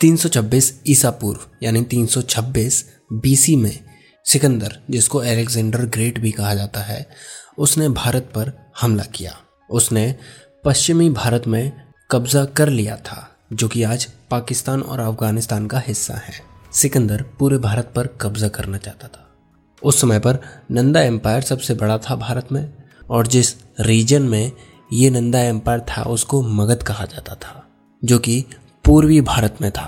326 ईसा पूर्व, यानी 326 बीसी में सिकंदर, जिसको एलेक्जेंडर ग्रेट भी कहा जाता है, उसने भारत पर हमला किया। उसने पश्चिमी भारत में कब्जा कर लिया था, जो कि आज पाकिस्तान और अफ़गानिस्तान का हिस्सा है। सिकंदर पूरे भारत पर कब्जा करना चाहता था। उस समय पर नंदा एम्पायर सबसे बड़ा था भारत में, और जिस रीजन में ये नंदा एम्पायर था, उसको मगध कहा जाता था, जो कि पूर्वी भारत में था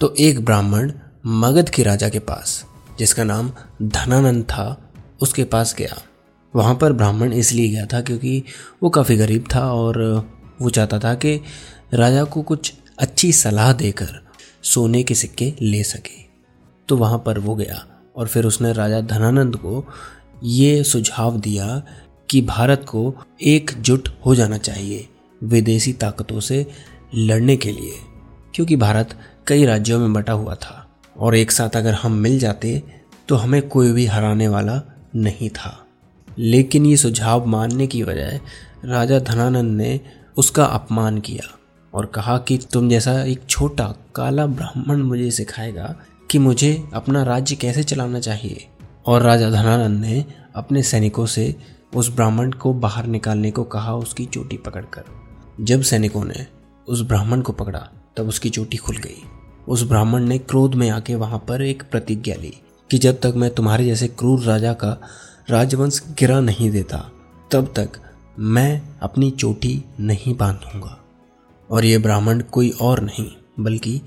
तो एक ब्राह्मण मगध के राजा के पास, जिसका नाम धनानंद था, उसके पास गया। वहाँ पर ब्राह्मण इसलिए गया था क्योंकि वो काफ़ी गरीब था और वो चाहता था कि राजा को कुछ अच्छी सलाह देकर सोने के सिक्के ले सके। तो वहाँ पर वो गया और फिर उसने राजा धनानंद को ये सुझाव दिया कि भारत को एकजुट हो जाना चाहिए विदेशी ताकतों से लड़ने के लिए। क्योंकि भारत कई राज्यों में बटा हुआ था और एक साथ अगर हम मिल जाते तो हमें कोई भी हराने वाला नहीं था। लेकिन ये सुझाव मानने की बजाय राजा धनानंद ने उसका अपमान किया और कहा कि तुम जैसा एक छोटा काला ब्राह्मण मुझे सिखाएगा कि मुझे अपना राज्य कैसे चलाना चाहिए। और राजा धनानंद ने अपने सैनिकों से उस ब्राह्मण को बाहर निकालने को कहा, उसकी चोटी पकड़कर। जब सैनिकों ने उस ब्राह्मण को पकड़ा तब उसकी चोटी खुल गई। उस ब्राह्मण ने क्रोध में आके वहाँ पर एक प्रतिज्ञा ली कि जब तक मैं तुम्हारे जैसे क्रूर राजा का राजवंश गिरा नहीं देता, तब तक मैं अपनी चोटी नहीं बांधूँगा। और ये ब्राह्मण कोई और नहीं, बल्कि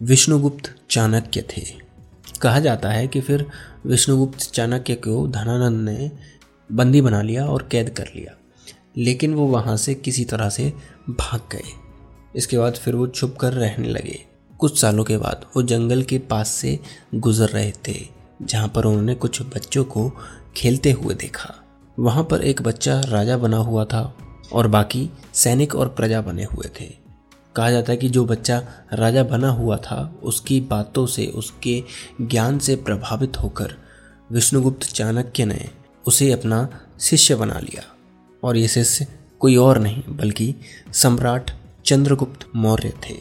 विष्णुगुप्त चाणक्य थे। कहा जाता है कि फिर विष्णुगुप्त चाणक्य को धनानंद ने बंदी बना लिया और कैद कर लिया, लेकिन वो वहाँ से किसी तरह से भाग गए। इसके बाद फिर वो छुप कर रहने लगे। कुछ सालों के बाद वो जंगल के पास से गुजर रहे थे, जहाँ पर उन्होंने कुछ बच्चों को खेलते हुए देखा। वहाँ पर एक बच्चा राजा बना हुआ था और बाकी सैनिक और प्रजा बने हुए थे। कहा जाता है कि जो बच्चा राजा बना हुआ था, उसकी बातों से, उसके ज्ञान से प्रभावित होकर विष्णुगुप्त चाणक्य ने उसे अपना शिष्य बना लिया। और ये शिष्य कोई और नहीं, बल्कि सम्राट चंद्रगुप्त मौर्य थे।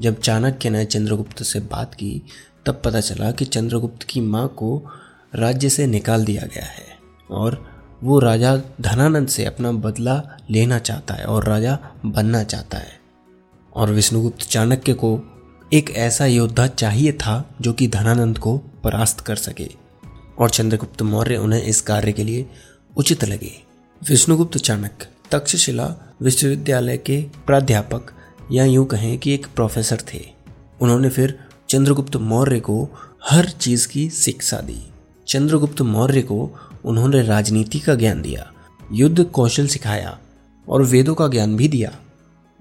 जब चाणक्य ने चंद्रगुप्त से बात की, तब पता चला कि चंद्रगुप्त की माँ को राज्य से निकाल दिया गया है और वो राजा धनानंद से अपना बदला लेना चाहता है और राजा बनना चाहता है। और विष्णुगुप्त चाणक्य को एक ऐसा योद्धा चाहिए था जो कि धनानंद को परास्त कर सके और चंद्रगुप्त मौर्य उन्हें इस कार्य के लिए उचित लगे। विष्णुगुप्त चाणक्य तक्षशिला विश्वविद्यालय के प्राध्यापक या यूँ कहें कि एक प्रोफेसर थे। उन्होंने फिर चंद्रगुप्त मौर्य को हर चीज़ की शिक्षा दी। चंद्रगुप्त मौर्य को उन्होंने राजनीति का ज्ञान दिया, युद्ध कौशल सिखाया और वेदों का ज्ञान भी दिया।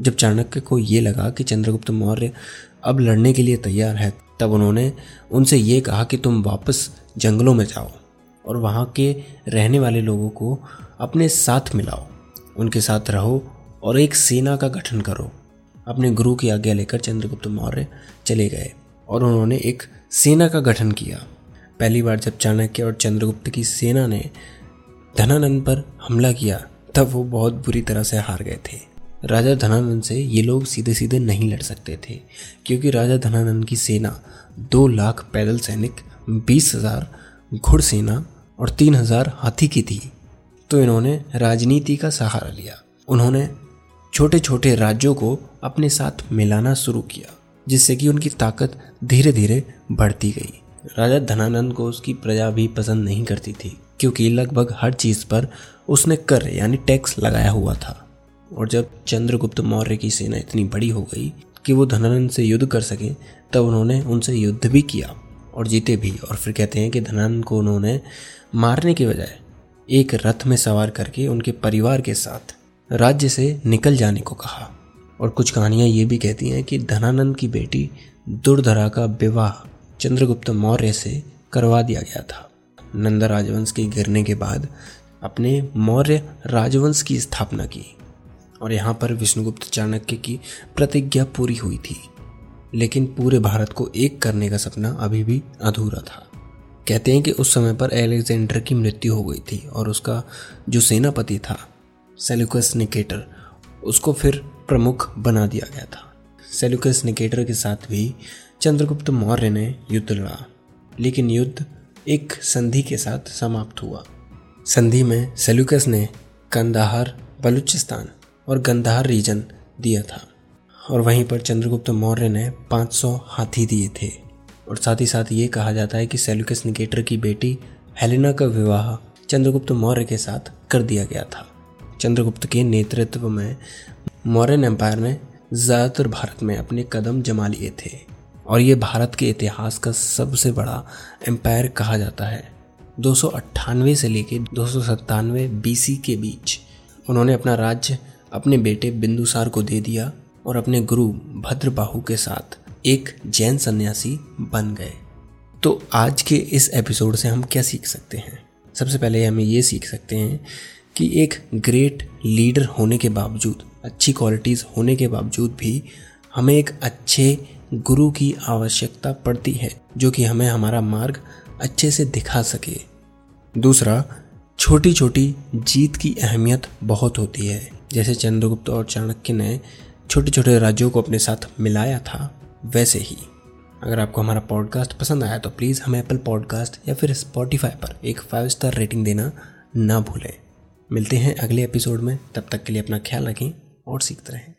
जब चाणक्य को ये लगा कि चंद्रगुप्त मौर्य अब लड़ने के लिए तैयार है, तब उन्होंने उनसे ये कहा कि तुम वापस जंगलों में जाओ और वहाँ के रहने वाले लोगों को अपने साथ मिलाओ। उनके साथ रहो और एक सेना का गठन करो। अपने गुरु की आज्ञा लेकर चंद्रगुप्त मौर्य चले गए और उन्होंने एक सेना का गठन किया। पहली बार जब चाणक्य और चंद्रगुप्त की सेना ने धनानंद पर हमला किया, तब वो बहुत बुरी तरह से हार गए थे। राजा धनानंद से ये लोग सीधे सीधे नहीं लड़ सकते थे, क्योंकि राजा धनानंद की सेना दो लाख पैदल सैनिक, बीस हज़ार घुड़सेना और तीन हज़ार हाथी की थी। तो इन्होंने राजनीति का सहारा लिया। उन्होंने छोटे छोटे राज्यों को अपने साथ मिलाना शुरू किया, जिससे कि उनकी ताकत धीरे धीरे बढ़ती गई। राजा धनानंद को उसकी प्रजा भी पसंद नहीं करती थी, क्योंकि लगभग हर चीज़ पर उसने कर, यानी टैक्स लगाया हुआ था। और जब चंद्रगुप्त मौर्य की सेना इतनी बड़ी हो गई कि वो धनानंद से युद्ध कर सके, तब उन्होंने उनसे युद्ध भी किया और जीते भी। और फिर कहते हैं कि धनानंद को उन्होंने मारने के बजाय एक रथ में सवार करके उनके परिवार के साथ राज्य से निकल जाने को कहा। और कुछ कहानियाँ ये भी कहती हैं कि धनानंद की बेटी दुर्धरा का विवाह चंद्रगुप्त मौर्य से करवा दिया गया था। नंदा राजवंश के गिरने के बाद अपने मौर्य राजवंश की स्थापना की और यहाँ पर विष्णुगुप्त चाणक्य की प्रतिज्ञा पूरी हुई थी। लेकिन पूरे भारत को एक करने का सपना अभी भी अधूरा था। कहते हैं कि उस समय पर एलेक्जेंडर की मृत्यु हो गई थी और उसका जो सेनापति था सेल्यूकस निकेटर, उसको फिर प्रमुख बना दिया गया था। सेलुकस निकेटर के साथ भी चंद्रगुप्त मौर्य ने युद्ध लड़ा, लेकिन युद्ध एक संधि के साथ समाप्त हुआ। संधि में सेलुकस ने कंदाहार, बलूचिस्तान और गंधार रीजन दिया था और वहीं पर चंद्रगुप्त मौर्य ने 500 हाथी दिए थे। और साथ ही साथ ये कहा जाता है कि सेलुकस निकेटर की बेटी हेलेना का विवाह चंद्रगुप्त मौर्य के साथ कर दिया गया था। चंद्रगुप्त के नेतृत्व में मौर्यन एम्पायर ने ज़्यादातर भारत में अपने कदम जमा लिए थे और ये भारत के इतिहास का सबसे बड़ा एम्पायर कहा जाता है। दो सौ अट्ठानवे से लेकर दो बीसी के बीच उन्होंने अपना राज्य अपने बेटे बिंदुसार को दे दिया और अपने गुरु भद्रबाहु के साथ एक जैन सन्यासी बन गए। तो आज के इस एपिसोड से हम क्या सीख सकते हैं? सबसे पहले हमें ये सीख सकते हैं कि एक ग्रेट लीडर होने के बावजूद, अच्छी क्वालिटीज़ होने के बावजूद भी हमें एक अच्छे गुरु की आवश्यकता पड़ती है, जो कि हमें हमारा मार्ग अच्छे से दिखा सके। दूसरा छोटी छोटी जीत की अहमियत बहुत होती है। जैसे चंद्रगुप्त और चाणक्य ने छोटे छोटे राज्यों को अपने साथ मिलाया था। वैसे ही। अगर आपको हमारा पॉडकास्ट पसंद आया तो प्लीज़ हमें एप्पल पॉडकास्ट या फिर स्पॉटिफाई पर एक फाइव स्टार रेटिंग देना ना भूलें। मिलते हैं अगले एपिसोड में। तब तक के लिए अपना ख्याल रखें और सीखते रहें।